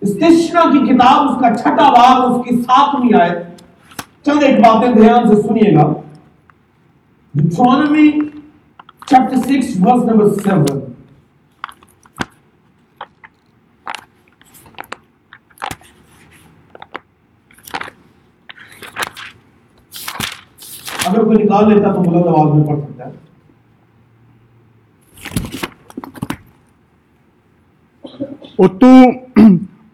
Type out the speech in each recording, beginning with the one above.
استشنا کی کتاب، اس کا چھٹا باب اس کی ساتویں آئے۔ چند ایک باتیں دھیان سے سنیے گا۔ Deuteronomy chapter six verse number seven اگر کوئی نکال لیتا تو بلند آواز میں پڑھ سکتا ہے۔ اور تو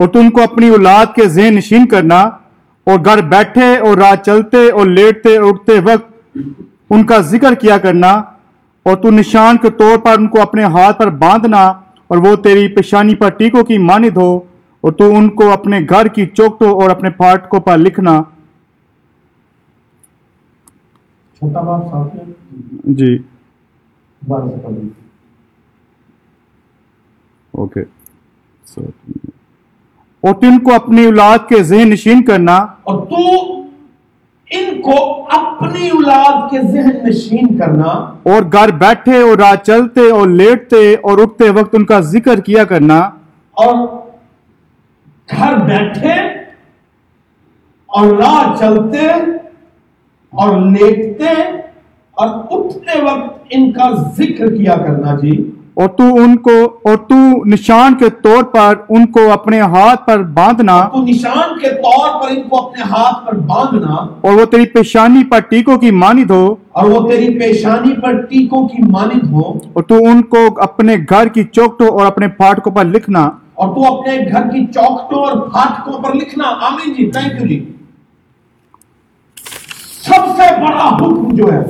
اور تم کو اپنی اولاد کے ذہن نشین کرنا اور گھر بیٹھے اور رات چلتے اور لیٹتے اور اٹھتے وقت ان کا ذکر کیا کرنا اور تو نشان کے طور پر ان کو اپنے ہاتھ پر باندھنا اور وہ تیری پیشانی پر ٹیکوں کی مانند ہو اور تو ان کو اپنے گھر کی چوکٹوں اور اپنے پھاٹکوں پر لکھنا۔ جی۔ بارہ سے پڑھ لیجیے اوکے اور تم کو اپنی اولاد کے ذہن نشین کرنا اور تو ان کو اپنی اولاد کے ذہن نشین کرنا اور گھر بیٹھے اور رات چلتے اور لیٹتے اور اٹھتے وقت ان کا ذکر کیا کرنا اور گھر بیٹھے اور راہ چلتے اور لیٹتے اور اٹھتے وقت ان کا ذکر کیا کرنا جی اور تو ان کو اور تو نشان کے طور پر ان کو اپنے ہاتھ پر باندھنا تو نشان کے طور پر ان کو اپنے ہاتھ پر باندھنا اور وہ تیری پیشانی پر ٹیکوں کی مانند ہو اور وہ تیری پیشانی پر ٹیکوں کی مانند ہو اور تو ان کو اپنے گھر کی چوکٹوں اور اپنے پھاٹکوں پر لکھنا اور تو اپنے گھر کی چوکٹوں اور پھاٹکوں پر لکھنا۔ آمین جی تھینک یو جی۔ سب سے بڑا حکم جو ہے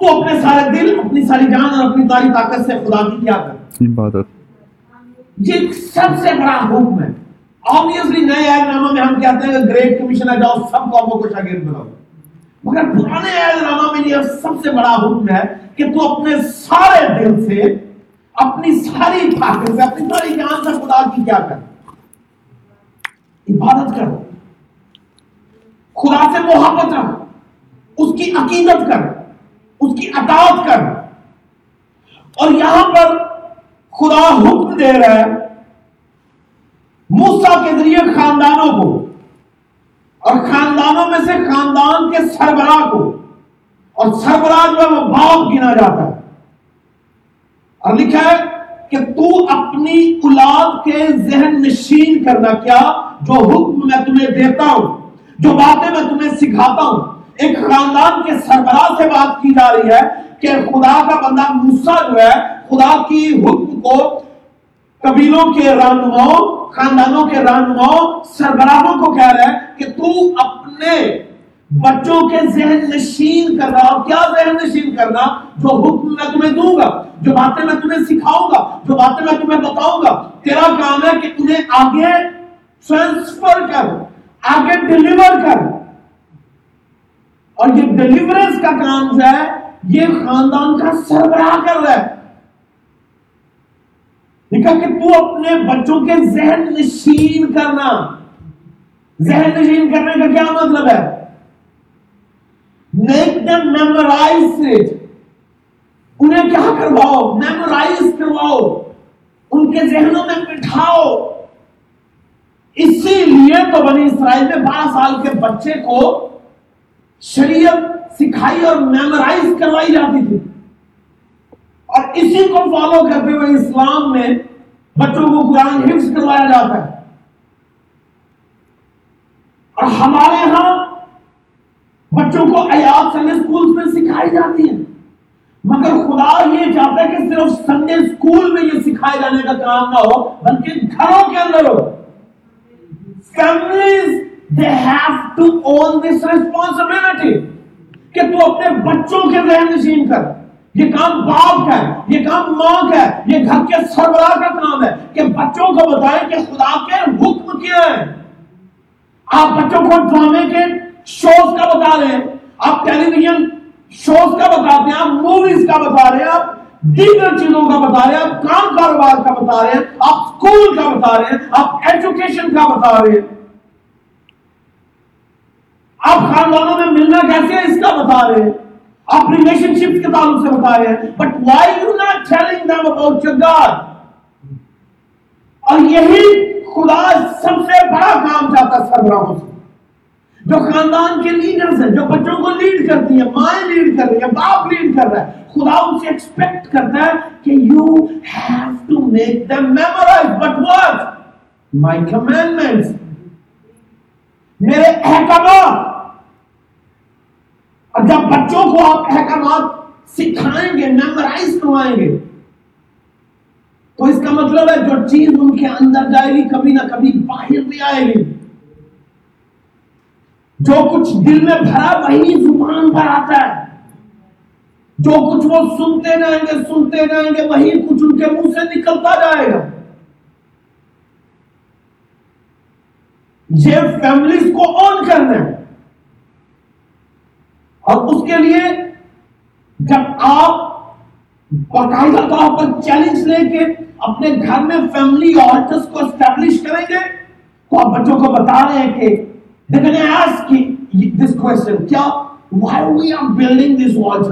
تو اپنے سارے دل اپنی ساری جان اور اپنی ساری طاقت سے خدا کی کیا کر عبادت۔ یہ سب سے بڑا حکم ہے۔ آبویسلی نئے عہد نامہ میں ہم کہتے ہیں کہ گریٹ کمیشن ہے جاؤ سب قوموں کو شاگرد بناؤ۔ مگر پرانے عہد نامہ میں یہ سب سے بڑا حکم ہے کہ تو اپنے سارے دل سے اپنی ساری طاقت سے اپنی ساری جان سے خدا کی کیا کر عبادت کر خدا سے محبت رکھ اس کی عقیدت کر اس کی اطاعت کر۔ اور یہاں پر خدا حکم دے رہا ہے موسا کے ذریعے خاندانوں کو اور خاندانوں میں سے خاندان کے سربراہ کو۔ اور سربراہ جو ہے وہ باپ گنا جاتا ہے۔ اور لکھا ہے کہ تو اپنی اولاد کے ذہن نشین کرنا کیا جو حکم میں تمہیں دیتا ہوں، جو باتیں میں تمہیں سکھاتا ہوں۔ ایک خاندان کے سربراہ سے بات کی جا رہی ہے کہ خدا کا بندہ موسا جو ہے، خدا کی حکم کو قبیلوں کے رہنماؤں، خاندانوں کے رہنماؤں، سربراہوں کو کہہ رہا ہے کہ تو اپنے بچوں کے ذہن نشین کرنا اور کیا ذہن نشین کرنا جو حکم میں تمہیں دوں گا، جو باتیں میں تمہیں سکھاؤں گا، جو باتیں میں تمہیں بتاؤں گا، تیرا کام ہے کہ انہیں آگے ٹرانسفر کر آگے ڈلیور کر اور یہ ڈلیورنس کا کام جو ہے، یہ خاندان کا سربراہ کر رہا ہے۔ لکھا کہ تو اپنے بچوں کے ذہن نشین کرنا۔ ذہن نشین کرنے کا کیا مطلب ہے؟ میک them memorize it انہیں کیا کرواؤ؟ میمورائز کرواؤ۔ ان کے ذہنوں میں بٹھاؤ۔ اسی لیے تو بنی اسرائیل میں بارہ سال کے بچے کو شریعت سکھائی اور میمورائز کروائی جاتی تھی۔ اور اسی کو فالو کرتے ہوئے اسلام میں بچوں کو قرآن حفظ کروایا جاتا ہے۔ اور ہمارے ہاں بچوں کو آیات سنڈے اسکول میں سکھائی جاتی ہیں مگر خدا یہ چاہتا ہے کہ صرف سنڈے اسکول میں یہ سکھائے جانے کا کام نہ ہو، بلکہ گھروں کے اندر ہو۔ Families they have to own this responsibility کہ تو اپنے بچوں کے ذہن نشین کر۔ یہ کام باپ کا ہے، یہ کام ماں کا ہے، یہ گھر کے سربراہ کا کام ہے کہ بچوں کو بتائیں کہ خدا کے حکم کیا ہے آپ بچوں کو ڈرامے کے شوز کا بتا رہے ہیں، آپ ٹیلی ویژن شوز کا بتاتے ہیں، آپ موویز کا بتا رہے ہیں، آپ دیگر چیزوں کا بتا رہے ہیں، آپ کام کاروبار کا بتا رہے ہیں، آپ اسکول کا بتا رہے ہیں، آپ ایجوکیشن کا بتا رہے ہیں۔ آپ خاندانوں میں ملنا کیسے ہے اس کا بتا رہے ہیں۔ آپ ریلیشن شپ کے تعلق سے بتا رہے ہیں۔ But why you not telling them them about your God. اور یہی خدا سب سے بڑا کام چاہتا ہے سربراہوں سے۔ جو خاندان کے لیڈرز ہیں، جو بچوں کو لیڈ کرتی ہیں، مائیں لیڈ کر رہی ہیں، باپ لیڈ کر رہا ہے، خدا ان سے ایکسپیکٹ کرتا ہے کہ you have to make them memorize. But what? My commandments. میرے احکامات۔ اور جب بچوں کو آپ احکامات سکھائیں گے میمورائز کروائیں گے، تو اس کا مطلب ہے جو چیز ان کے اندر جائے گی، کبھی نہ کبھی باہر بھی آئے گی۔ جو کچھ دل میں بھرا، وہی زبان پر آتا ہے۔ جو کچھ وہ سنتے رہیں گے، سنتے رہیں گے، وہی کچھ ان کے منہ سے نکلتا جائے گا۔ فیملیز کو آن کرنا ہے۔ اور اس کے لیے جب آپ باقاعدہ طور پر چیلنج لے کے اپنے گھر میں فیملی کو اسٹیبلش کریں گے، تو آپ بچوں کو بتا رہے ہیں کہ دیکھنے آس کی دس کون کیا why we are building this walls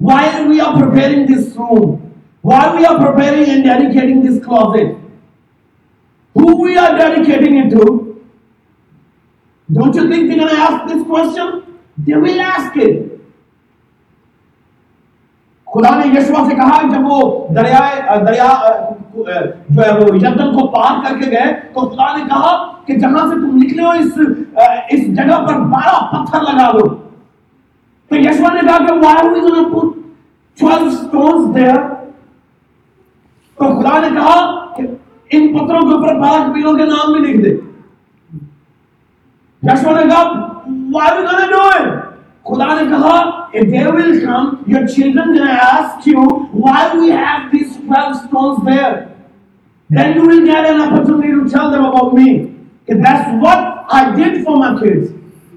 why we are purse room why we are putting this collocating it room don't you think they're going to ask this question? They will ask it. خدا نے Yeshua سے کہا، جب وہ دریائے دریا جو ہے وہ یردن کو پار کر کے گئے، تو خدا نے کہا کہ جہاں سے تم نکلے ہو، اس اس جگہ پر بارہ پتھر لگا دو۔ تو یشوا نے کہا کہ why are we going to put 12 stones there? تو خدا نے کہا کہ ان پتھروں کے اوپر بارہ قبیلوں کے نام بھی لکھ دے۔ یشوا نے کہا why are we going to do it خدا نے کہا if they will come your children gonna ask you why we have these 12 stones there then you will get an opportunity to tell them about me If that's what I did for my kids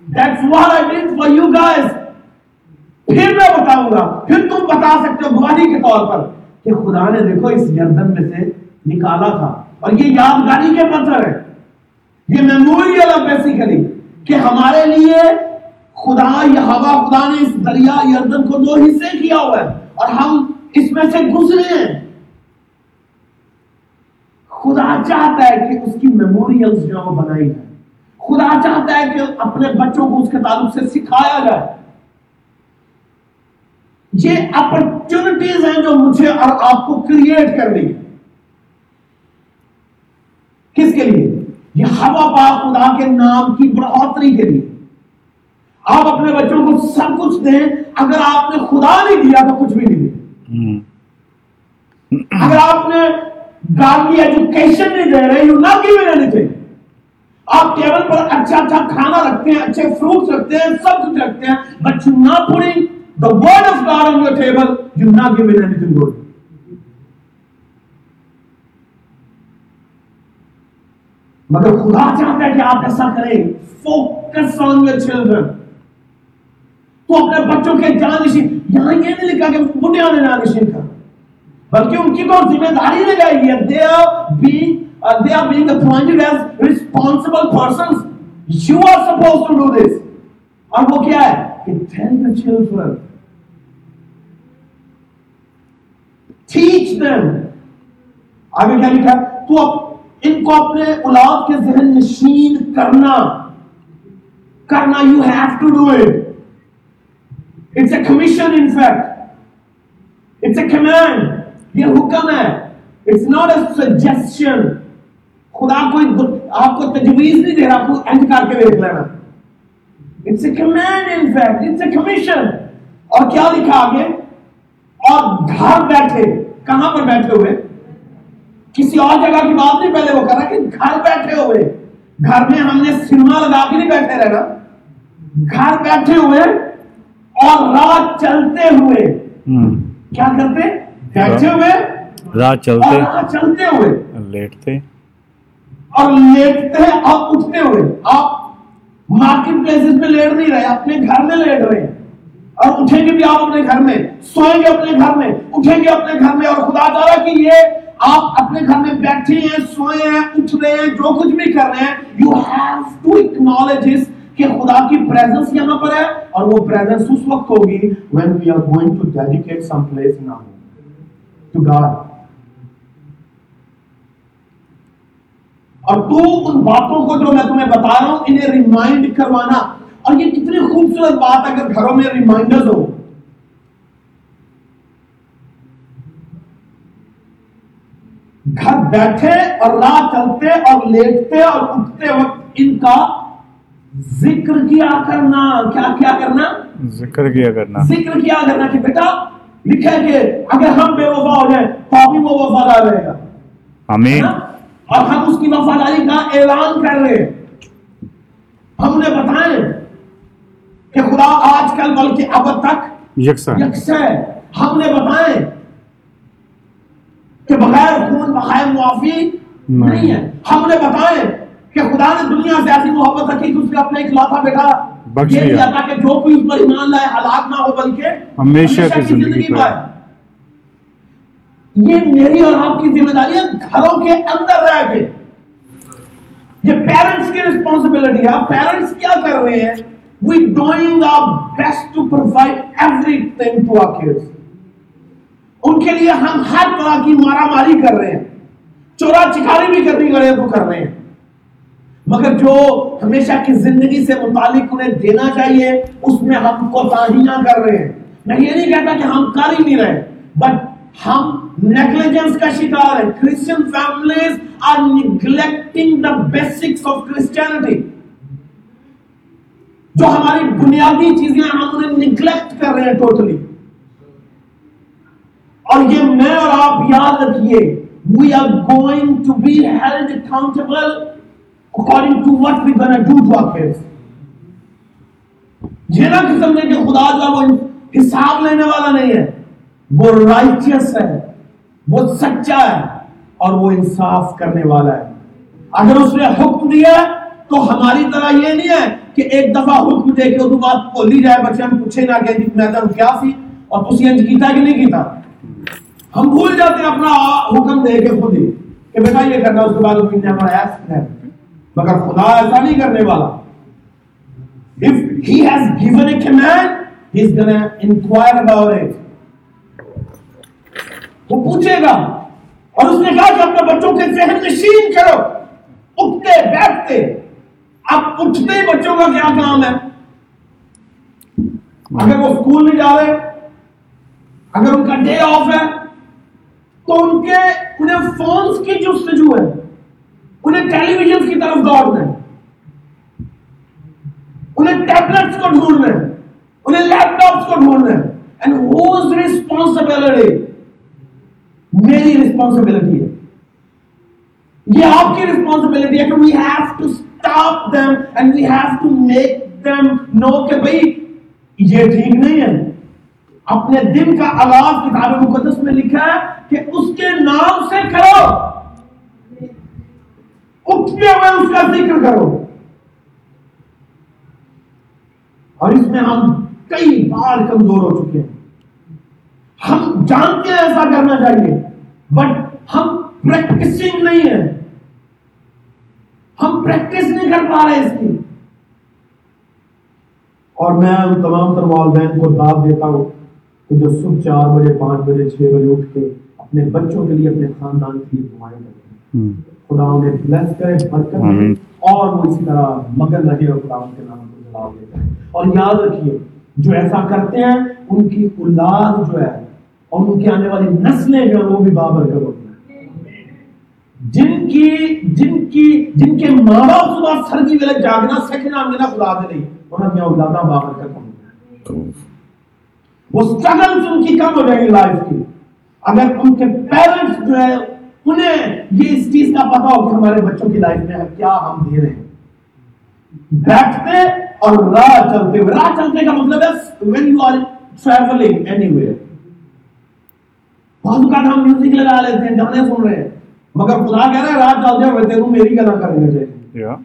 that's what I did for you guys پھر میں بتاؤں گا پھر تم بتا سکتے ہو گواہی کے طور پر کہ خدا نے دیکھو اس گردن میں سے نکالا تھا اور یہ یادگاری کے پتھر ہے یہ میموریل ہے بیسیکلی کہ ہمارے لیے خدا یا ہوا خدا نے اس دریا یردن کو دو حصے کیا ہوا ہے اور ہم اس میں سے گزرے ہیں۔ خدا چاہتا ہے کہ اس کی میموریلز جو ہے وہ بنائی جائے۔ خدا چاہتا ہے کہ اپنے بچوں کو اس کے تعلق سے سکھایا جائے۔ یہ اپرچونٹیز ہیں جو مجھے اور آپ کو کریٹ کرنی ہے کس کے لیے؟ یہ ہوا پاک خدا کے نام کی بڑھوتری کے لیے۔ آپ اپنے بچوں کو سب کچھ دیں اگر آپ نے خدا نہیں دیا تو کچھ بھی نہیں۔ دیا اگر آپ نے گاڑ کی ایجوکیشن نہیں دے رہے یو نہ گیون اینی تھنگ آپ ٹیبل پر اچھا اچھا کھانا رکھتے ہیں اچھے فروٹس رکھتے ہیں سب کچھ رکھتے ہیں but you not putting the word of God on your table you not given anything good مگر خدا چاہتا ہے کہ آپ ایسا کریں۔ فوکس آن یور چلڈرن تو اپنے بچوں کے جانشین یہاں یہ نہیں لکھا کہ بڑھیا نے جانشین کر بلکہ ان کی تو ذمہ داری لے جائے گی they are being they are being appointed as responsible persons you are supposed to do this اور وہ کیا ہے؟ کہ tell the children teach them آگے کیا لکھا تو ان کو اپنے اولاد کے ذہن نشین کرنا کرنا you have to do it it's a commission in fact it's a command یہ حکم ہے. اٹس ناٹ اے سجیشن خدا کوئی آپ کو تجویز نہیں دے رہا، آپ کو اینڈ کر کے دیکھ لینا. It's a command in fact it's a commission اور کیا لکھا آگے؟ اور گھر بیٹھے، کہاں پر بیٹھے ہوئے؟ کسی اور جگہ کی بات نہیں پہلے وہ کر رہا کہ گھر بیٹھے ہوئے گھر میں ہم نے سنیما لگا کے نہیں بیٹھے رہنا۔ گھر بیٹھے ہوئے اور رات چلتے ہوئے۔ کیا کرتے؟ بیٹھے ہوئے۔ رات چلتے۔ رات چلتے ہوئے۔ لیٹتے۔ اور لیٹتے اور اٹھتے ہوئے۔ آپ مارکیٹ پلیسز میں لیٹ نہیں رہے اپنے گھر میں لیٹ رہے۔ اور اٹھیں گے بھی آپ اپنے گھر میں سوئیں گے اپنے گھر میں اٹھیں گے اپنے گھر میں۔ اور خدا چاہ کہ یہ آپ اپنے گھر میں بیٹھے ہیں، سوئے ہیں، اٹھ رہے ہیں، جو کچھ بھی کر رہے ہیں یو ہیو ٹو اکنالج کہ خدا کی پریزنس یہاں پر ہے اور وہ پریزنس اس وقت ہوگی when we are going to dedicate some place now to God. اور تو ان باتوں کو جو میں تمہیں بتا رہا ہوں، انہیں ریمائنڈ کروانا اور یہ کتنی خوبصورت بات اگر گھروں میں ریمائنڈرز ہو گھر بیٹھے اور راہ چلتے اور لیٹتے اور اٹھتے وقت ان کا ذکر کیا کرنا کیا کیا کرنا؟ ذکر کیا کرنا۔ ذکر کیا کرنا کہ بیٹا لکھا ہے کہ اگر ہم بے وفا ہو جائیں تو ابھی وہ وفادار رہے گا۔ آمین؟ اور ہم اس کی وفاداری کا اعلان کر رہے ہیں۔ ہم نے بتائیں کہ خدا آج کل بلکہ اب تک یکساں۔ ہے۔ ہم نے بتائیں کہ بغیر خون بغیر معافی نہیں۔ ہے۔ ہم نے بتائیں کہ خدا نے دنیا سے ایسی محبت رکھی کہ اس نے اپنا اکلوتا بیٹا بخش دیا۔ دیا۔ تھا کہ جو کوئی اس پر ایمان لائے ہلاک نہ ہو بلکہ ہمیشہ کی زندگی پائے۔ یہ میری اور آپ کی ذمہ داری ہے گھروں کے اندر رہ کے۔ یہ پیرنٹس کی رسپانسبلٹی ہے۔ پیرنٹس کیا کر رہے ہیں؟ We doing our best to provide everything to our kids ان کے لیے ہم ہر طرح کی مارا ماری کر رہے ہیں۔ چورا چکاری بھی کرنی کرے تو کر رہے ہیں۔ مگر جو ہمیشہ کی زندگی سے متعلق انہیں دینا چاہیے، اس میں ہم کوتاہیاں کر رہے ہیں۔ میں یہ نہیں کہتا کہ ہم کر ہی نہیں رہے بٹ ہم نیگلیجنس کا شکار ہیں۔ Christian families are neglecting the basics of Christianity جو ہماری بنیادی چیزیں ہم انہیں نگلیکٹ کر رہے ہیں ٹوٹلی اور یہ میں اور آپ یاد رکھیے we are going to be held accountable according to what we gonna do to our kids یہ نہ کہ سمجھے کہ خدا جو وہ حساب لینے والا نہیں ہے، وہ رائچیس ہے، وہ سچا ہے اور وہ انصاف کرنے والا ہے۔ اگر اس نے حکم دیا تو ہماری طرح یہ نہیں ہے کہ ایک دفعہ حکم دے کے اس بات بولی جائے، بچے ہم پوچھے نہ کہ میں تو کیا سی اور تسی انج کیتا کہ نہیں کیتا۔ ہم بھول جاتے ہیں اپنا حکم دے کے خود ہی کہ بیٹا یہ کرنا اس کے بعد وہ نے ہمارا ایس ہے۔ مگر خدا ایسا نہیں کرنے والا۔ If he has given a command he is gonna inquire about it. وہ پوچھے گا، اور اس نے کہا کہ اپنے بچوں کے ذہن نشین کرو۔ اٹھتے، بیٹھتے۔ اب اٹھتے ہی بچوں کا کیا کام ہے؟ اگر وہ اسکول نہیں جا رہے، اگر ان کا ڈے آف ہے تو ان کے انہیں فونز کی جستجو ہے، انہیں ٹیلی ویژن کی طرف دوڑنا ہے۔ انہیں ٹیبلٹس کو ڈھونڈنا ہے، انہیں لیپ ٹاپس کو ڈھونڈنا ہے۔ اینڈ ہوز ریسپانسبلٹی میری رسپانسبلٹی ہے۔ یہ آپ کی رسپانسبلٹی ہے کہ we have to stop them and we have to make them know کہ بھائی، یہ ٹھیک نہیں ہے۔ اپنے دن کا آغاز کتاب مقدس میں لکھا ہے کہ اس کے نام سے کرو۔ اٹھتے ہوئے اس کا ذکر کرو۔ اور اس میں ہم کئی بار کمزور ہو چکے ہیں۔ ہم جانتے ہیں ایسا کرنا چاہیے بٹ ہم پریکٹسنگ نہیں ہے ہم پریکٹس نہیں کر پا رہے اس کی۔ اور میں ان تمام تر والدین کو داد دیتا ہوں۔ کہ جو صبح چار بجے پانچ بجے چھ بجے اٹھ کے اپنے بچوں کے لیے اپنے خاندان کے لیے دعائیں کرتے ہیں۔ خدا انہیں بلیس کرے برکت۔ اور وہ اسی طرح مگن رہے اور خدا ان کے نام کو جلال دیتا ہے اور یاد رکھیے جو ایسا کرتے ہیں ان کی اولاد جو ہے اور ان کی آنے والی نسلیں جو ہیں وہ بھی بابرکت ہوتی ہیں۔ جن کی جن کی جن کے ماں باپ صبح سردی ویلے جاگنا سکھنا میرا خدا دے نہیں انہوں نے اولادا بابرکت ہوں وہ سٹرگل ان کی کم ہو جائے گی لائف کی۔ اگر ان کے پیرنٹس جو ہے انہیں یہ اس چیز کا پتا ہو کہ ہمارے بچوں کی لائف میں کیا ہم دے رہے ہیں۔ بیٹھتے اور راہ چلتے ہوئے راہ چلتے کا مطلب ہے when you are traveling anywhere بہت اوقات ہم میوزک لگا لیتے ہیں گانے سن رہے ہیں۔ مگر خدا کہہ رہا ہے راہ چلتے ہوئے تیرے میری گلا کرنا چاہیے یا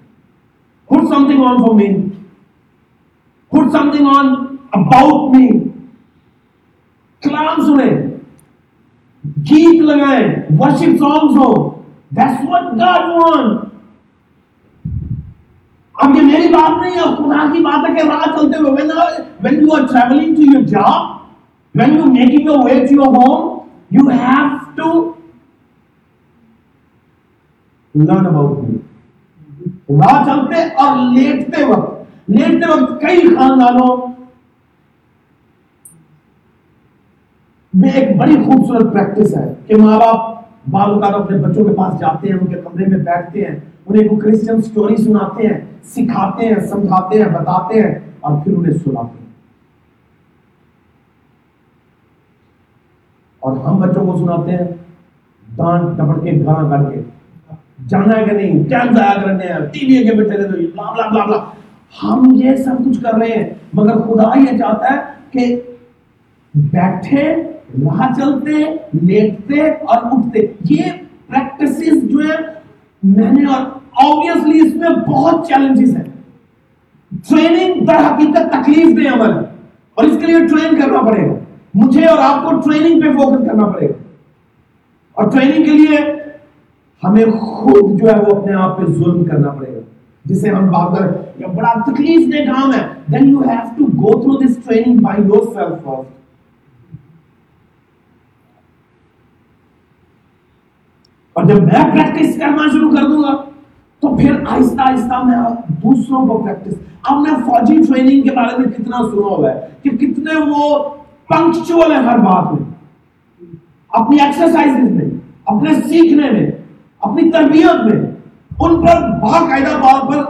put something on for me. Put something on about me. کلام سنیں گیت لگائیں ورشپ سانگز ہو that's what God wants. اب یہ میری بات نہیں ہے خدا کی بات ہے کہ راہ چلتے ہوئے when, when you are traveling to your job when you making your way to your home you have to learn about me. راہ چلتے اور لیٹتے وقت لیٹتے وقت کئی خاندانوں میں ایک بڑی خوبصورت پریکٹس ہے کہ ماں باپ بعض اوقات اپنے بچوں کے پاس جاتے ہیں، ان کے کمرے میں بیٹھتے ہیں، انہیں کو کرسچن سٹوری سناتے ہیں، سکھاتے ہیں، سمجھاتے ہیں، بتاتے ہیں اور پھر انہیں سناتے ہیں۔ اور ہم بچوں کو سناتے ہیں ڈانٹ ڈپڑ کے گانا کر کے، جانا ہے کہ نہیں، ٹائم ضائع کرنے ہیں، ٹی وی کے بیٹھے رہتے بلا بلا بلا بلا۔ ہم یہ سب کچھ کر رہے ہیں، مگر خدا یہ چاہتا ہے کہ بیٹھے راہ چلتے، لیٹتے اور اٹھتے۔ یہ پریکٹسز جو ہے میں نے اور آبویسلی اس میں بہت چیلنجز ہیں۔ ٹریننگ در حقیقت تکلیف دے عمل ہے اور اس کے لیے ٹرین کرنا پڑے گا۔ مجھے اور آپ کو ٹریننگ پہ فوکس کرنا پڑے گا۔ اور ٹریننگ کے لیے ہمیں خود جو ہے وہ اپنے آپ پہ ظلم کرنا پڑے گا۔ جسے ہم بات کریں یہ بڑا تکلیف دہ کام ہے۔ Then you have to go through this training by yourself اور جب میں پریکٹس کرنا شروع کر دوں گا، تو پھر آہستہ آہستہ میں دوسروں کو پریکٹس اب میں فوجی ٹریننگ کے بارے میں کتنا سنا ہوا ہے کہ کتنے وہ پنکچوئل ہیں ہر بات میں. اپنی ایکسرسائز میں، اپنے سیکھنے میں، اپنی تربیت میں، ان پر باقاعدہ طور پر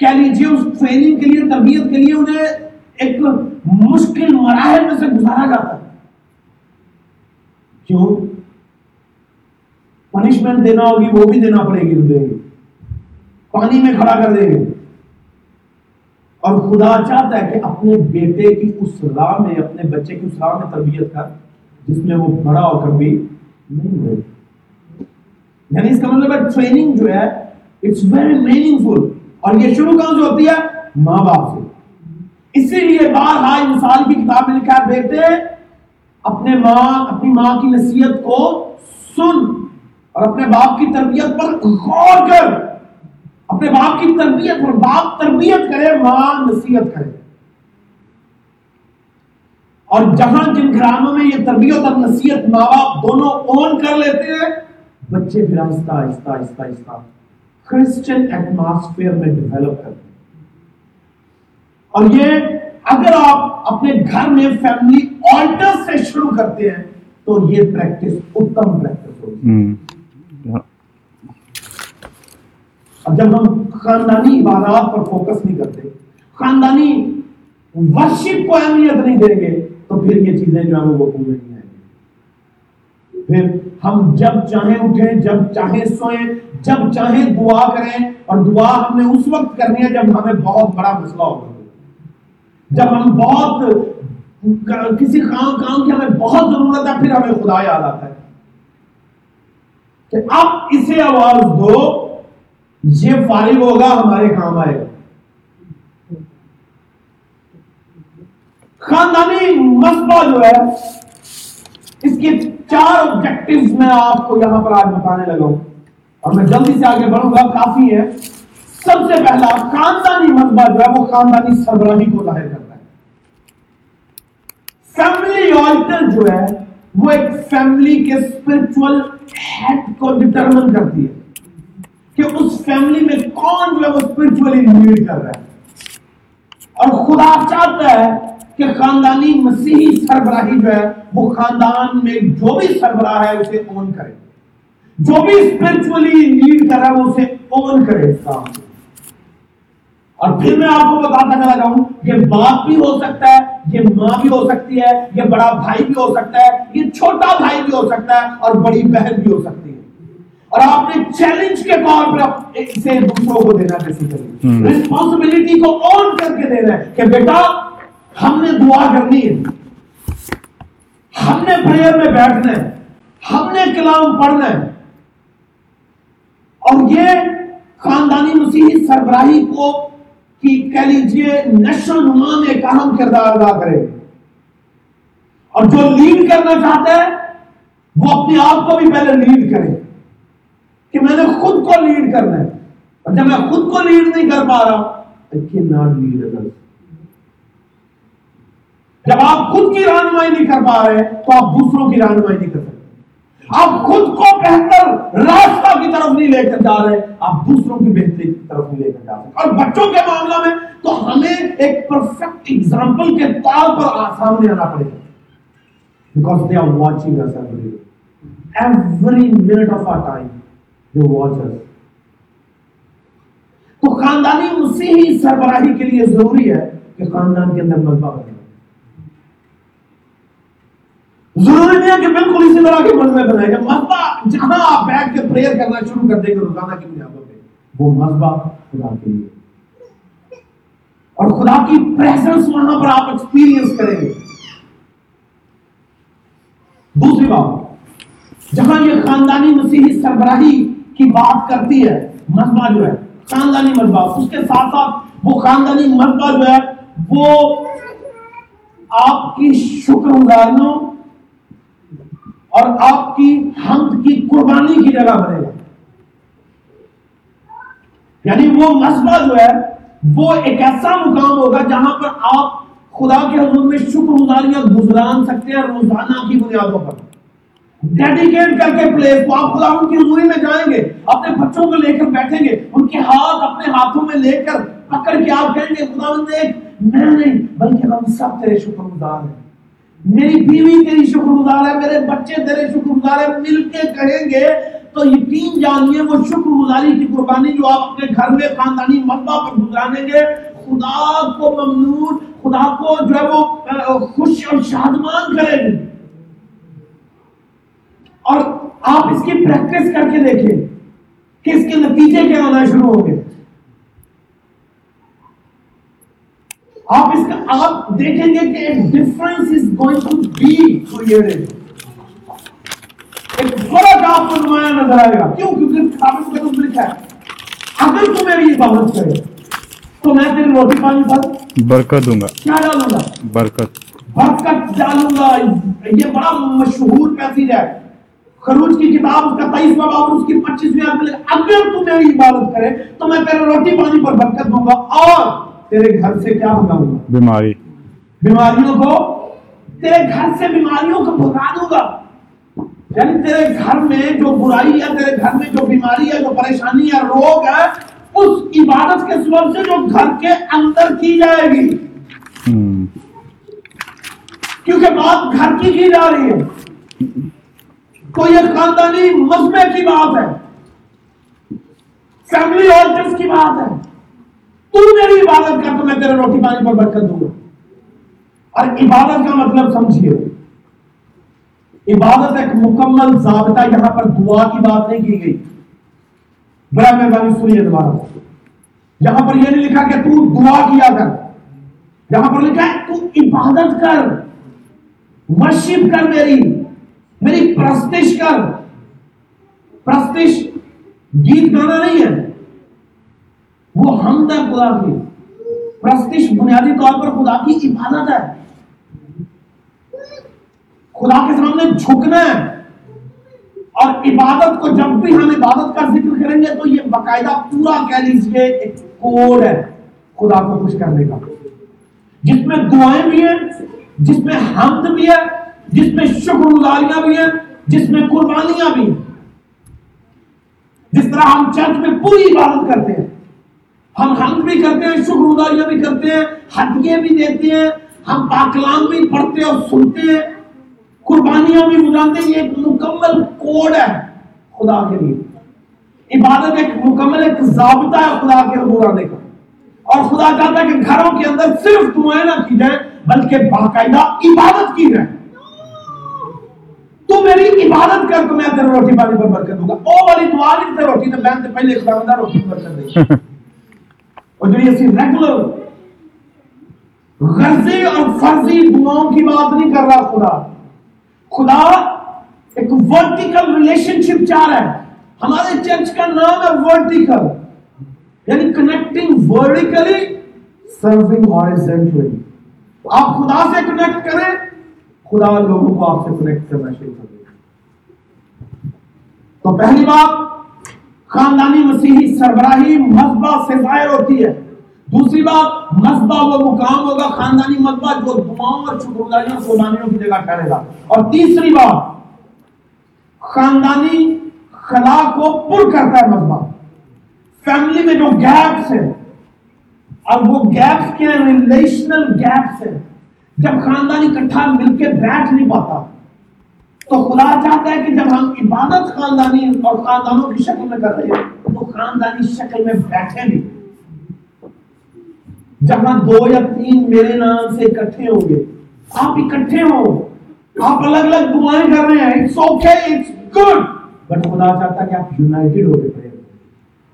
کہہ لیجیے اس ٹریننگ کے لیے، تربیت کے لیے انہیں ایک مشکل مراحل میں سے گزارا جاتا ہے. کیوں؟ پنشمنٹ دینا ہوگی، وہ بھی دینا پڑے گی دیں گے پانی میں کھڑا کر دیں گے اور خدا چاہتا ہے کہ اپنے بیٹے کی اس راہ میں، اپنے بچے کی اس راہ میں تربیت کر، جس میں وہ بڑا ہو کر بھی نہیں ہوئے یعنی اس کا مطلب ہے ٹریننگ جو ہے اٹس ویری میننگ فل اور یہ شروع کہاں سے ہوتی ہے؟ ماں باپ سے۔ اسی لیے بار ہائی مثال کی کتاب میں لکھا ہے، بیٹے، اپنے ماں، اپنی ماں کی نصیحت کو سن۔ اور اپنے باپ کی تربیت پر غور کر۔ اپنے باپ کی تربیت پر باپ تربیت کرے ماں نصیحت کرے اور جہاں جن گھرانوں میں یہ تربیت اور نصیحت ماں باپ دونوں اون کر لیتے ہیں، بچے پھر آہستہ آہستہ آہستہ آہستہ کرسچن ایٹماسفیئر میں ڈیولپ کرتے ہیں۔ اور یہ اگر آپ اپنے گھر میں فیملی آلٹر سے شروع کرتے ہیں، تو یہ پریکٹس اتم پریکٹس ہوگی۔ اب جب ہم خاندانی عبادات پر فوکس نہیں کرتے، خاندانی ورشپ کو اہمیت نہیں دیں گے، تو پھر یہ چیزیں جو ہیں وہ وقوع نہیں آئیں گی۔ پھر ہم جب چاہیں اٹھیں، جب چاہیں سوئیں، جب چاہیں دعا کریں، اور دعا ہم نے اس وقت کرنی ہے جب ہمیں بہت بڑا مسئلہ ہوگا۔ جب ہم بہت کسی کام کام کی ہمیں بہت ضرورت ہے، پھر ہمیں خدا یاد آتا ہے۔ کہ اب اسے آواز دو، یہ فارغ ہوگا، ہمارے کام آئے گا۔ خاندانی مسئلہ جو ہے، اس کے چار آبجیکٹو میں آپ کو یہاں پر آج بتانے لگا ہوں۔ اور میں جلدی سے آگے بڑھوں گا، کافی ہے۔ سب سے پہلا، خاندانی مذبہ جو ہے، وہ خاندانی سربراہی کو ظاہر کرتا ہے۔ فیملی آلٹر جو ہے، وہ ایک فیملی کے اسپرچل ہیڈ کو ڈٹرمن کرتی ہے کہ اس فیملی میں کون جو ہے وہ اسپرچولی نیڈ کر رہا ہے۔ اور خدا چاہتا ہے کہ خاندانی مسیحی سربراہی جو ہے وہ خاندان میں جو بھی سربراہ ہے اسے اون کرے۔ جو بھی اسپرچولی نیڈ کر رہا ہے وہ اسے اون کرے کام اور پھر میں آپ کو بتاتا چلا جاؤں یہ باپ بھی ہو سکتا ہے یہ ماں بھی ہو سکتی ہے یہ بڑا بھائی بھی ہو سکتا ہے یہ چھوٹا بھائی بھی ہو سکتا ہے اور بڑی بہن بھی ہو سکتی ہے۔ اور آپ نے چیلنج کے طور پر اسے دوسروں کو دینا کیسے کریں ریسپانسبلٹی کو آن کر کے دینا ہے کہ بیٹا ہم نے دعا کرنی ہے۔ ہم نے پریئر میں بیٹھنا ہے۔ ہم نے کلام پڑھنا ہے۔ اور یہ خاندانی مسیحی سربراہی کو کی کہہ لیجیے نشو نما میں ایک اہم کردار ادا کرے۔ اور جو لیڈ کرنا چاہتا ہے، وہ اپنے آپ کو بھی پہلے لیڈ کرے کہ میں نے خود کو لیڈ کرنا ہے۔ اور جب میں خود کو لیڈ نہیں کر پا رہا ناٹ لیڈ جب آپ خود کی رہنمائی نہیں کر پا رہے، تو آپ دوسروں کی رہنمائی نہیں کر سکتے۔ آپ خود کو بہتر راستہ کی طرف نہیں لے کر جا رہے آپ دوسروں کی بہتری کی طرف نہیں لے کر جا رہے اور بچوں کے معاملہ میں تو ہمیں ایک پرفیکٹ اگزامپل کے طور پر سامنے آنا پڑے گا۔ Because they are watching us every day. Every minute of our time they watch تو خاندانی مسیحی سربراہی کے لیے ضروری ہے کہ خاندان کے اندر مذہبہ بنے۔ ضروری نہیں ہے کہ بالکل اسی طرح کے مذہب بنائے گا مذہبہ جہاں آپ بیٹھ کے پریئر کرنا شروع کر دیں گے، روزانہ کی بنیادوں پہ وہ مذہبہ خدا کے لیے۔ اور خدا کی پریزنس وہاں پر آپ ایکسپیرینس کریں۔ گے دوسری بات، جہاں یہ خاندانی مسیحی سربراہی کی بات کرتی ہے مذہبہ جو ہے، خاندانی مذہبہ اس کے ساتھ ساتھ وہ خاندانی مذہبہ جو ہے، وہ آپ کی شکر گزاریوں اور آپ کی حمد کی قربانی کی جگہ بنے گا۔ یعنی وہ مذہبہ جو ہے، وہ ایک ایسا مقام ہوگا جہاں پر آپ خدا کے حضور میں شکر گزاریاں گزران سکتے ہیں، روزانہ کی بنیادوں پر۔ ڈیڈیکیٹ کر کے پلیس کو آپ خدا ان کی حضوری میں جائیں گے، اپنے بچوں کو لے کر بیٹھیں گے، ان کے ہاتھ اپنے ہاتھوں میں لے کر پکڑ کے آپ کہیں گے خدا دیکھ میں نہیں، بلکہ ہم سب تیرے شکر گزار ہیں۔ میری بیوی تیری شکر گزار ہے، میرے بچے تیرے شکر گزار ہے مل کے کہیں گے تو یقین جانیے وہ شکر گزاری کی قربانی جو آپ اپنے گھر میں خاندانی مذبح پر گزاریں گے خدا کو ممنون، خدا کو جو ہے وہ خوش اور شادمان کرے گی اور آپ اس کی پریکٹس کر کے دیکھیں کہ اس کے نتیجے کیا ہونا شروع ہوں گے۔ آپ اس کا آپ دیکھیں گے کہ ایک difference is going to be created ایک فرق آپ کو نمایاں نظر آئے گا. کیوں؟ کیونکہ کتاب میں تو لکھا ہے. اگر تو میری عبادت کرے تو میں تیری روٹی پانی پر برکت دوں گا. کیا ڈالوں گا؟ برکت. برکت ڈالوں گا. یہ بڑا مشہور پیسیج ہے. خروج کی کتاب اس کا تیئیسواں باب اس کی پچیسویں اگر تو میری عبادت کرے تو میں تیرے روٹی پانی پر برکت دوں گا. اور تیرے گھر سے کیا بھگاؤں گا؟ بیماری۔ بیماریوں کو؟ تیرے گھر سے بیماریوں کو بھگا دوں گا۔ یعنی تیرے گھر میں جو برائی ہے تیرے گھر میں جو بیماری ہے جو پریشانی ہے روگ ہے اس عبادت کے سبب سے جو گھر کے اندر کی جائے گی۔ ہم، کیونکہ بات گھر کی کی جا رہی ہے۔ تو یہ خاندانی مذہبے کی بات ہے۔ فیملی آلٹرس کی بات ہے۔ تو میری عبادت کر تو میں تیرے روٹی پانی پر برکت دوں گا۔ اور عبادت کا مطلب سمجھیے، عبادت ایک مکمل ضابطہ یہاں پر دعا کی بات نہیں کی گئی۔ بڑا مہربانی سنیے دوبارہ۔ یہاں پر یہ نہیں لکھا کہ تو دعا کیا کر۔ یہاں پر لکھا ہے، تو عبادت کر ورشپ کر میری میری پرستش کر۔ پرستش گیت گانا نہیں ہے۔ وہ حمد ہے خدا کی پرستش بنیادی طور پر خدا کی عبادت ہے۔ خدا کے سامنے جھکنا ہے۔ اور عبادت کو جب بھی ہم عبادت کا ذکر کریں گے تو یہ باقاعدہ پورا کہہ لیجیے ایک کوڈ ہے خدا کو خوش کرنے کا۔ جس میں دعائیں بھی ہیں، جس میں حمد بھی ہے، جس میں شکر گزاریاں بھی ہیں، جس میں قربانیاں بھی ہیں۔ جس طرح ہم چرچ میں پوری عبادت کرتے ہیں۔ ہم حمد بھی کرتے ہیں، شکر گزاریاں بھی کرتے ہیں ہدیے بھی دیتے ہیں، ہم پاکلام بھی پڑھتے اور سنتے ہیں۔ قربانیاں بھی گزارتے ہیں، یہ ایک مکمل کوڈ ہے خدا کے لیے۔ عبادت ایک مکمل ایک ضابطہ ہے خدا کے حضور آنے کا۔ اور خدا چاہتا ہے کہ گھروں کے اندر صرف دعائیں نہ کی جائیں، بلکہ باقاعدہ عبادت کی جائے تو میری عبادت کر تو میں تیرے روٹی پانی پر برکت دوں گا۔ او والی دعا نہیں تے روٹی تے بہن تے پہلے خداوندہ روٹی پر برکت دے اور جو یہ ریگولر غرضی اور فرضی دعاؤں کی بات نہیں کر رہا خدا خدا ایک ورٹیکل ریلیشن شپ چاہ رہا ہے۔ ہمارے چرچ کا نام ہے ورٹیکل یعنی کنیکٹنگ ورٹیکلی سرونگ ہارزنٹلی آپ خدا سے کنیکٹ کریں، خدا لوگوں کو آپ سے کنیکٹ کرنا شروع کر دے۔ تو پہلی بات خاندانی مسیحی سربراہی مذبح سے ظاہر ہوتی ہے۔ دوسری بات، مذبح وہ مقام ہوگا، خاندانی مذبح جو دعاؤں اور شکرگزاریوں قربانیوں کی جگہ ٹھہرے گا۔ اور تیسری بات، خاندانی خلا کو پر کرتا ہے مذہب فیملی میں جو گیپس ہیں، اب وہ گیپس کیا ہیں ریلیشنل گیپس ہیں۔ جب خاندان اکٹھا مل کے بیٹھ نہیں پاتا تو خدا چاہتا ہے کہ جب ہم عبادت خاندانی اور خاندانوں کی شکل میں کر رہے ہیں، تو خاندانی شکل میں بیٹھے نہیں جہاں دو یا تین میرے نام سے اکٹھے ہوں گے، آپ اکٹھے ہو آپ الگ الگ دعائیں کر رہے ہیں it's okay it's good but خدا چاہتا ہے کہ آپ یونائٹڈ ہو کے پڑے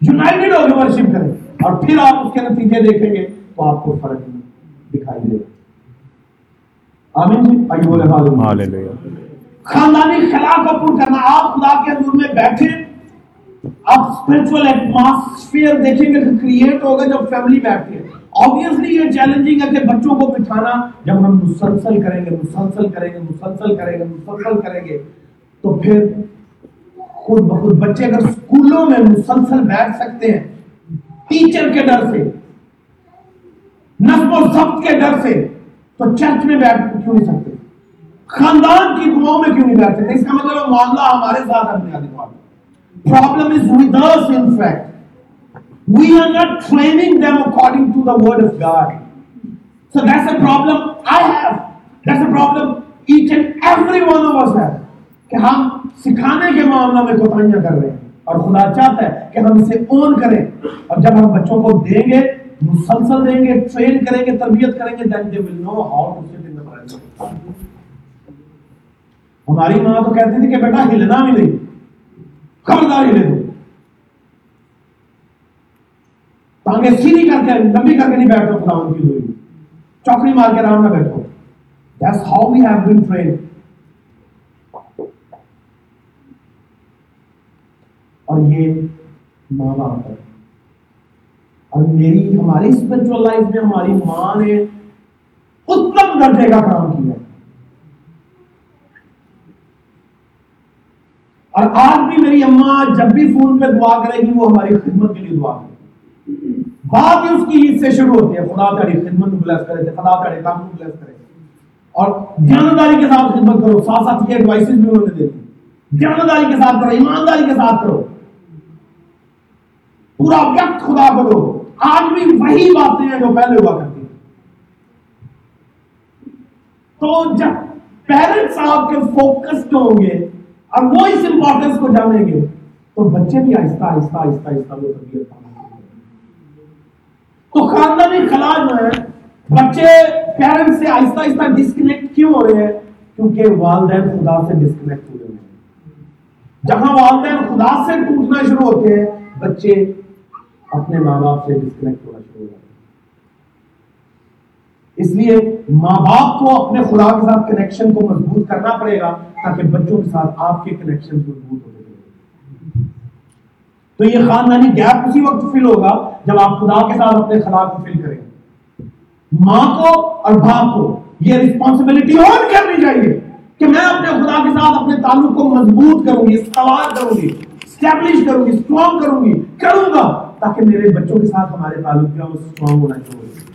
یونائٹڈ ہو کے ورشپ کریں۔ اور پھر آپ اس کے نتیجے دیکھیں گے، تو آپ کو فرق دکھائی دے گا۔ آمین جی آئیے بولے ہاللویہ خاندانی خلا کو پر کرنا۔ آپ خدا کے حضور میں بیٹھے، آپ اسپرچل ایٹماسفیئر دیکھیں گے کہ کریٹ ہوگا جب فیملی بیٹھتی ہے آبویسلی یہ چیلنجنگ ہے کہ بچوں کو بٹھانا۔ جب ہم مسلسل کریں گے، مسلسل کریں گے، مسلسل کریں گے، مسلسل کریں گے، تو پھر خود بخود بچے اگر اسکولوں میں مسلسل بیٹھ سکتے ہیں ٹیچر کے ڈر سے نصب و ضبط کے ڈر سے، تو چرچ میں بیٹھ کیوں نہیں سکتے؟ خاندان کی دعاؤں میں کیوں نہیں بیٹھ سکتے اس کا مطلب معاملہ ہمارے ساتھ ہے بنیادی problem is with us in fact. We are not training them according to the word of God. So that's a problem I have. That's a problem each and every one of us have. کہ ہم سکھانے کے معاملہ میں کوتاہیاں کر رہے ہیں۔ اور خدا چاہتا ہے کہ ہم اسے اون کریں۔ اور جب ہم بچوں کو دیں گے، مسلسل دیں گے ٹرین کریں گے، تربیت کریں گے، then they will know how to sit in the presence of God. ہماری ماں تو کہتی تھی کہ بیٹا ہلنا بھی نہیں۔ خبردار ہلے دو ٹانگیں سیدھی کر کے، لمبی کر کے نہیں بیٹھو خدا ان کی ہوئی چوکری مار کے آرام نہ بیٹھو۔ That's how we have been trained. اور یہ ماں باپ ہے۔ اور میری، ہماری اسپرچل لائف میں ہماری ماں نے اتم درجے کا کام کیا اور آج بھی میری اماں جب بھی فون پہ دعا کرے گی، وہ ہماری خدمت کے لیے دعا کرے بات اس کی عید سے شروع ہوتی ہے۔ خدا تاری خدمت کو بلیس کرے، خدا تاری کام کو بلیس کرے۔ اور جانداری کے ساتھ خدمت کرو۔ ساتھ ساتھ یہ ایڈوائسز بھی انہوں نے دیتی جانداری کے ساتھ کرو، ایمانداری کے ساتھ کرو۔ پورا وقت خدا کو دو۔ آج بھی وہی باتیں ہیں جو پہلے ہوا کرتی ہیں۔ تو جب پیرنٹس آپ کے فوکسڈ ہوں گے اور وہ اس امپورٹنس کو جانیں گے تو بچے بھی آہستہ آہستہ آہستہ آہستہ وہ تربیت تو خاندانی خلا جو ہے بچے پیرنٹس سے آہستہ آہستہ ڈسکنیکٹ کیوں ہو رہے ہیں؟ کیونکہ والدین خدا سے ڈسکنیکٹ ہو رہے ہیں۔ جہاں والدین خدا سے ٹوٹنا شروع ہوتے ہیں، بچے اپنے ماں باپ سے ڈسکنیکٹ ہونا شروع ہو جاتے ہیں۔ اس لیے ماں باپ کو اپنے خدا کے ساتھ کنیکشن کو مضبوط کرنا پڑے گا۔ تاکہ بچوں کے ساتھ آپ کے کنیکشن مضبوط ہوتے رہیں تو یہ خاندانی گیپ اسی وقت فل ہوگا جب آپ خدا کے ساتھ اپنے خلا کو فل کریں ماں کو اور باپ کو یہ رسپانسبلٹی اور کرنی چاہیے کہ میں اپنے خدا کے ساتھ اپنے تعلق کو مضبوط کروں گی، استوار کروں گی اسٹیبلش کروں گی اسٹرانگ کروں گی، کروں گا تاکہ میرے بچوں کے ساتھ ہمارے تعلق جو ہے وہ اسٹرانگ ہونا چاہیے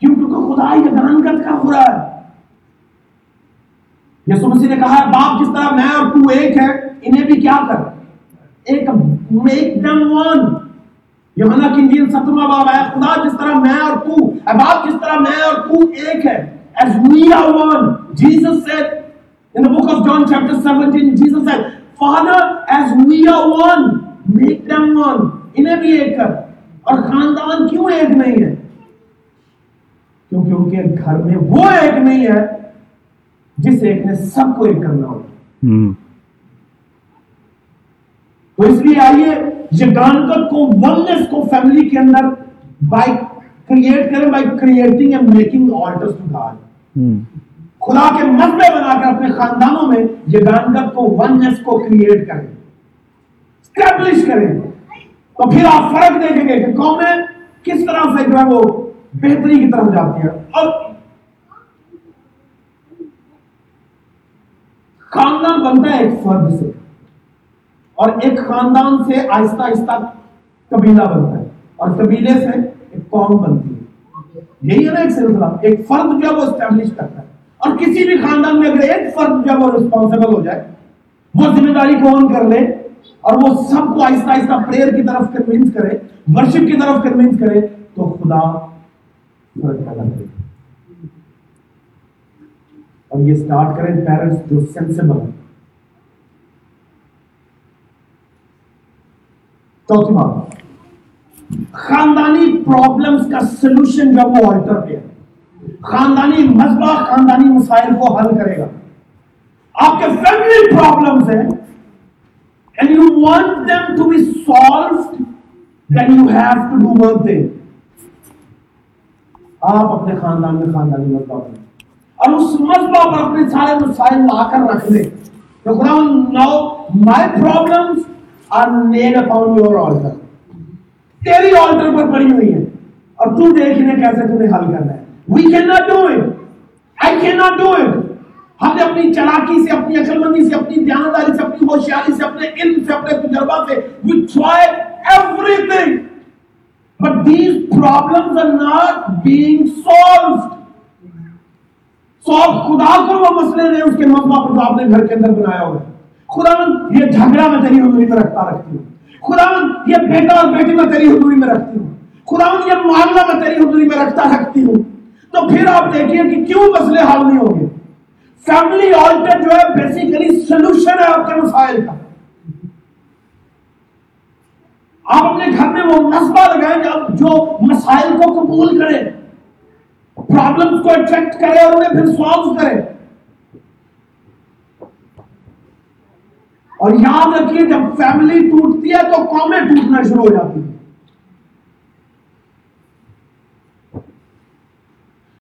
کیوں؟ کیونکہ خدا یہ گانگت کا ہو ہے۔ یسو مسیح نے کہا باپ جس طرح میں اور تو ایک ہے انہیں بھی کیا کر؟ ایک میک دم ون یوحنا کی انجیل سترواں باب ہے خدا جس طرح میں اور تو، اے باپ جس طرح میں اور تو ایک ہے as we are one Jesus said in the book of John chapter 17 Jesus said father as we are one make them one انہیں بھی ایک کر۔ اور خاندان کیوں ایک نہیں ہے کیونکہ ان کے گھر میں وہ ایک نہیں ہے جس ایک نے سب کو ایک کرنا ہوگا تو اس لیے آئیے یہ گانکت کو وننس کو فیملی کے اندر بائی کریٹ کریں by creating and making altars to God خدا کے مذبے بنا کر اپنے خاندانوں میں یہ گانکت کو وننس کو کریٹ کریں۔ اسٹیبلش کریں۔ تو پھر آپ فرق دیکھیں گے کہ قومیں کس طرح سے جو ہے وہ بہتری کی طرف جاتی ہیں اور خاندان بنتا ہے ایک فرد سے۔ اور ایک خاندان سے آہستہ آہستہ قبیلہ بنتا ہے۔ اور قبیلے سے ایک قوم بنتی ہے۔ یہی ہے نا ایک سلسلہ۔ ایک فرد جو ہے وہ اسٹیبلش کرتا ہے۔ اور کسی بھی خاندان میں اگر ایک فرد جو ہے وہ ریسپانسبل ہو جائے، وہ ذمہ داری کو آن کر لے؟ اور وہ سب کو آہستہ آہستہ پریئر کی طرف کنوینس کرے ورشپ کی طرف کنوینس کرے، تو خدا اور یہ سٹارٹ کریں پیرنٹس جو سینسیبل ہیں۔ چوتھی بات۔ خاندانی پرابلمس کا سلوشن جب وہ آلٹر پہ خاندانی مذبح، خاندانی مسائل کو حل کرے گا۔ آپ کے فیملی پرابلمس ہیں and you want them to be solved then you have to do one thing آپ اپنے خاندان میں خاندانی مذبح کریں اور اس مذبح پر اپنے سارے مسائل لا کر رکھ دیں تو خدا know my problems are need upon your altar تیری آلٹر پر پڑی ہوئی ہے اور تو دیکھ انہیں کیسے تمہیں حل کرنا ہے۔ We can not do it I can not do it ہم نے اپنی چلاکی سے، اپنی عقل مندی سے، اپنی دیانتداری سے، اپنی ہوشیاری سے، اپنے علم سے، اپنے تجربہ سے۔ We tried everything but these problems are not being solved. Solve خدا کو وہ مسئلے نہیں اس کے مذہب پر جو آپ نے گھر کے اندر بنایا ہوا خدا یہ جھگڑا میں تیری حضوری میں رکھتا رکھتی ہوں۔ خدا یہ بیٹا اور بیٹی میں تیری حضوری میں رکھتی ہوں۔ خدا یہ معاملہ میں تیری حضوری میں رکھتا رکھتی ہوں۔ تو پھر آپ دیکھیے کہ کیوں مسئلے حل نہیں ہوں گے۔ فیملی آلٹر جو ہے بیسیکلی سولوشن ہے آپ کے مسائل کا۔ آپ اپنے گھر میں وہ نصبہ لگائیں جو مسائل کو قبول کرے پرابلمس کو اٹریکٹ کرے اور انہیں پھر سالو کرے۔ اور یاد رکھیے، جب فیملی ٹوٹتی ہے تو قومیں ٹوٹنا شروع ہو جاتی ہیں۔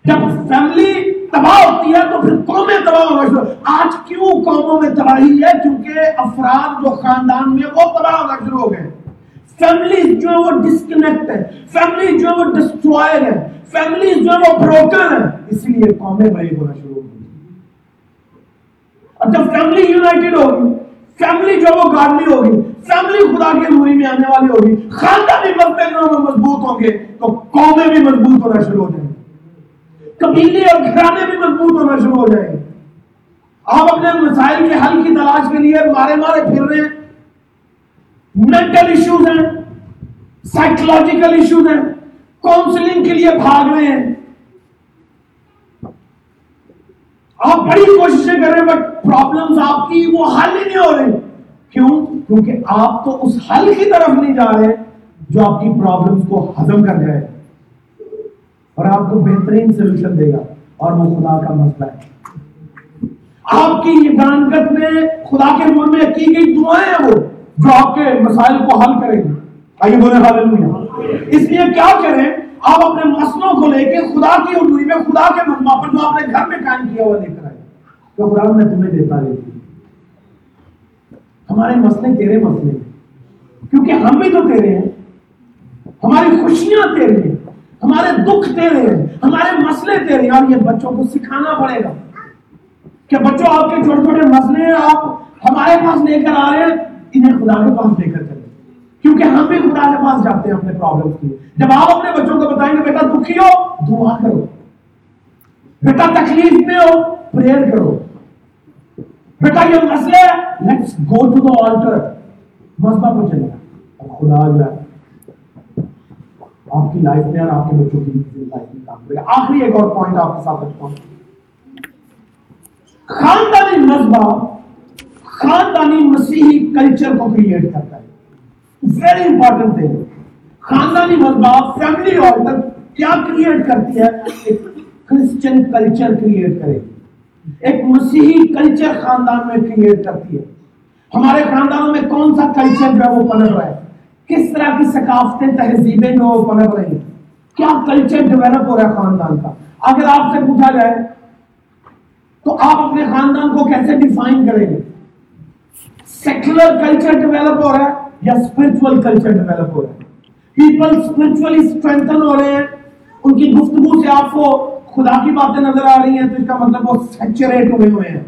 جب فیملی تباہ ہوتی ہے تو پھر قومیں تباہ ہونا شروع آج کیوں قوموں میں تباہی ہے؟ کیونکہ افراد جو خاندان میں وہ تباہ ہونا شروع ہو گئے۔ فیملی جو ہے وہ ڈسکنیکٹ ہے فیملی جو ہے وہ ڈسٹروائر ہے فیملی جو ہے وہ بروکن ہے اسی لیے قومیں بریک ہونا شروع ہو گئی۔ اور جب فیملی یونائٹڈ ہوگی۔ فیملی جو وہ گاڑلی ہوگی۔ فیملی خدا کی نوری میں آنے والی ہوگی۔ خاندانی مرتے جو وہ مضبوط ہوں گے۔ تو قومیں بھی مضبوط ہونا شروع ہو جائیں۔ گے قبیلے اور گھرانے بھی مضبوط ہونا شروع ہو جائیں۔ گے آپ اپنے مسائل کے حل کی تلاش کے لیے مارے مارے پھر رہے ہیں۔ مینٹل ایشوز ہیں سائیکولوجیکل ایشوز ہیں کاؤنسلنگ کے لیے بھاگ رہے ہیں۔ آپ بڑی کوششیں کر رہے ہیں بٹ پرابلمس آپ کی وہ حل ہی نہیں ہو رہے۔ کیوں؟ کیونکہ آپ تو اس حل کی طرف نہیں جا رہے جو آپ کی پرابلمس کو ہضم کر جائے اور آپ کو بہترین سولوشن دے گا، اور وہ خدا کا مسئلہ ہے۔ آپ کی گانگت میں خدا کے من میں کی گئی دعائیں ہیں وہ۔ جو آپ کے مسائل کو حل کریں گے۔ آئیے بولے حال اس لیے کیا کریں؟ آپ اپنے مسئلوں کو لے کے خدا کی اردوئی میں، خدا کے مجمع پر جو آپ نے گھر میں قائم کیا ہوا لے کر آئے تو خدا میں تمہیں دیتا رہتی ہمارے مسئلے تیرے مسئلے ہیں۔ کیونکہ ہم بھی تو تیرے ہیں۔ ہماری خوشیاں تیرے ہیں۔ ہمارے دکھ تیرے ہیں۔ ہمارے مسئلے تیرے ہیں۔ اور یہ بچوں کو سکھانا پڑے گا کہ بچوں، آپ کے چھوٹے چھوٹے مسئلے ہیں۔ آپ ہمارے پاس لے کر آ رہے ہیں۔ انہیں خدا کے پاس لے کر چلے۔ کیونکہ ہم بھی خدا کے پاس جاتے ہیں اپنے پرابلم کے جب آپ اپنے بچوں کو بتائیں گے، بیٹا، دکھی ہو؟ دعا کرو۔ بیٹا، تکلیف میں ہو؟ پریئر کرو۔ بیٹا، یہ مسئلہ ہے۔ Let's go to the altar مسئلہ کو چلے۔ اور خدا جو ہے، آپ کی لائف میں اور آپ کے بچوں کی لائف میں کام کرے۔ آخری ایک اور پوائنٹ آپ کے ساتھ رکھتا ہوں۔ خاندانی مذہبہ خاندانی مسیحی کلچر کو کریٹ کرتا ہے۔ ویری امپورٹنٹ تھنگ خاندانی مذہب فیملی آرڈر کیا کریٹ کرتی ہے؟ ایک کرسچن کلچر کریٹ کرے۔ ایک مسیحی کلچر خاندان میں کریٹ کرتی ہے۔ ہمارے خاندانوں میں کون سا کلچر جو ہے وہ پنپ رہا ہے؟ کس طرح کی ثقافتیں، تہذیبیں جو وہ پنپ رہی ہیں؟ کیا کلچر ڈیولپ ہو رہا ہے خاندان کا؟ اگر آپ سے پوچھا جائے تو آپ اپنے خاندان کو کیسے ڈیفائن کریں گے؟ سیکولر کلچر ڈیولپ ہو رہا ہے یا اسپرچل کلچر ڈیولپ ہو رہا ہے پیپل اسپرچولی اسٹرینتھن ہو رہے ہیں ان کی گفتگو سے آپ کو خدا کی باتیں نظر آ رہی ہیں تو اس کا مطلب وہ سیچوریٹ ہوئے ہوئے ہیں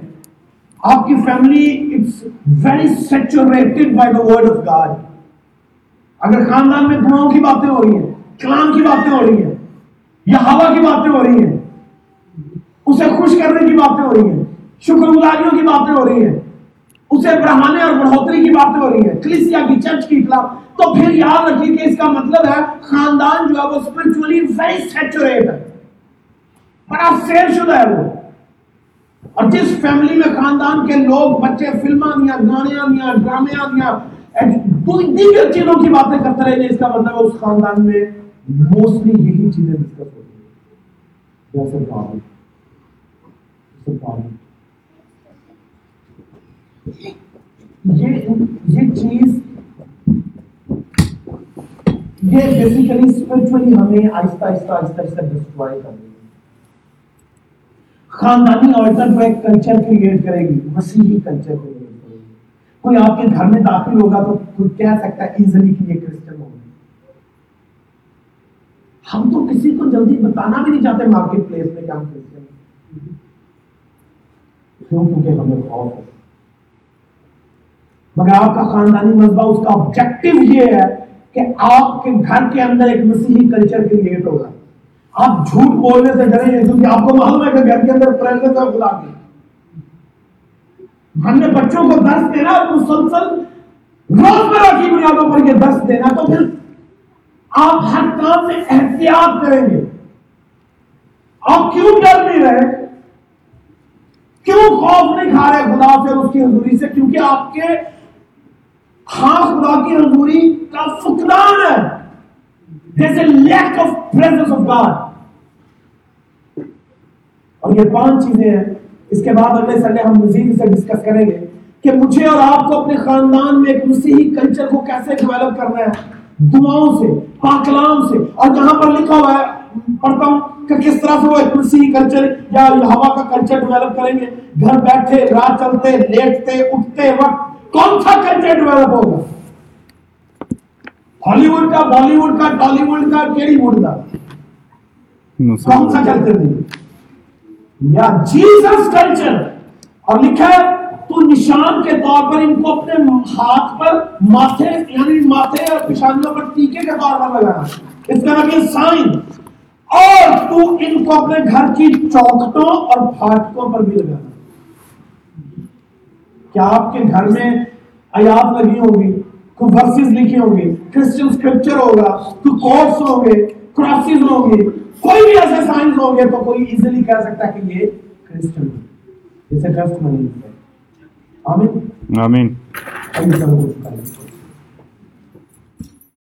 آپ کی family it's very saturated by the word of God اگر خاندان میں گناہوں کی باتیں ہو رہی ہیں کلام کی باتیں ہو رہی ہیں یا ہوا کی باتیں ہو رہی ہیں اسے خوش کرنے کی باتیں ہو رہی ہیں شکر گزاریوں کی باتیں ہو رہی ہیں اسے بڑھانے اور بڑھوتری کی باتیں ہو رہی ہیں کلیسیا کی، چرچ کی خلاف تو پھر یاد رکھیے کہ اس کا مطلب ہے، خاندان جو ہے وہ اسپرچولی ویری سیچوریٹ ہے بڑا سیر شدہ ہے وہ۔ اور جس فیملی میں خاندان کے لوگ، بچے، فلماں دیا گانے دیا ڈرامے دیا دیگر چیزوں کی باتیں کرتے رہے اس کا مطلب ہے اس خاندان میں موسٹلی یہی چیزیں ڈسکس ہوتی ہیں۔ جیسے یہ چیز یہ بیسیکلی اسپرچولی ہمیں آہستہ آہستہ آہستہ آہستہ ڈسٹروائے کر دے گی خاندانی عورتیں جو ایک کلچر کریٹ کرے گی، مسیحی کلچر کریٹ کرے گی۔ کوئی آپ کے گھر میں داخل ہوگا تو کوئی کہہ سکتا ہے ایزلی کہ یہ کرسچن ہوگا ہم تو کسی کو جلدی بتانا بھی نہیں چاہتے مارکیٹ پلیس میں کہ ہم کرسچن کیوں؟ کیونکہ ہمیں خوف ہے۔ مگر آپ کا خاندانی مذہبہ اس کا آبجیکٹو یہ ہے کہ آپ کے گھر کے اندر ایک مسیحی کلچر کریٹ ہوگا۔ آپ جھوٹ بولنے سے ڈریں گے کیونکہ آپ کو معلوم ہے کہ گھر کے اندر پرہنے کا خدا کی ہم نے بچوں کو درس دینا، مسلسل روزمرہ کی بنیادوں پر یہ درس دینا، تو پھر آپ ہر کام میں احتیاط کریں گے۔ آپ کیوں ڈر نہیں رہے؟ کیوں خوف نہیں کھا رہے خدا سے اس کی حضوری سے؟ کیونکہ آپ کے ہاں خدا کی حضوری کا فقدان ہے۔ جیسے lack of presence of God اور یہ پانچ چیزیں ہیں۔ اس کے بعد اگلے سنڈے ہم مزید سے ڈسکس کریں گے کہ مجھے اور آپ کو اپنے خاندان میں ایک مسیحی کلچر کو کیسے ڈیولپ کرنا ہے۔ دعاؤں سے، پاکلام سے۔ اور جہاں پر لکھا ہوا ہے، پڑھتا ہوں کہ کس طرح سے وہ ایک مسیحی کلچر یا ہوا کا کلچر ڈیولپ کریں گے۔ گھر بیٹھے، رات چلتے، لیٹتے، اٹھتے وقت کون سا کلچر ڈیولپ ہوگا ہالی ووڈ کا بالی ووڈ کا ٹالی ووڈ کا کیڑی ووڈ کا؟ کون سا کلچر یا جیسس کلچر اور لکھا ہے تو نشان کے طور پر ان کو اپنے ہاتھ پر ماتھے یعنی ماتھے اور پیشانیوں پر ٹیکے کے طور پر لگانا۔ اس کا نام سائن۔ اور تو ان کو اپنے گھر کی چوکٹوں اور پھاٹکوں پر بھی لگانا۔ کیا آپ کے گھر میں آیات لگی ہوگی کوئی ورسز لکھی ہوگی کرسچن سکرپچر ہوگا کوئی کوٹس ہوں گے کراسز ہوں گے کوئی بھی ایسے سائنس ہوں گے تو کوئی ایزیلی کہہ سکتا ہے کہ یہ کرسچن ہے۔ جیسے ٹرسٹ نہیں ہے آمین آمین۔ آمین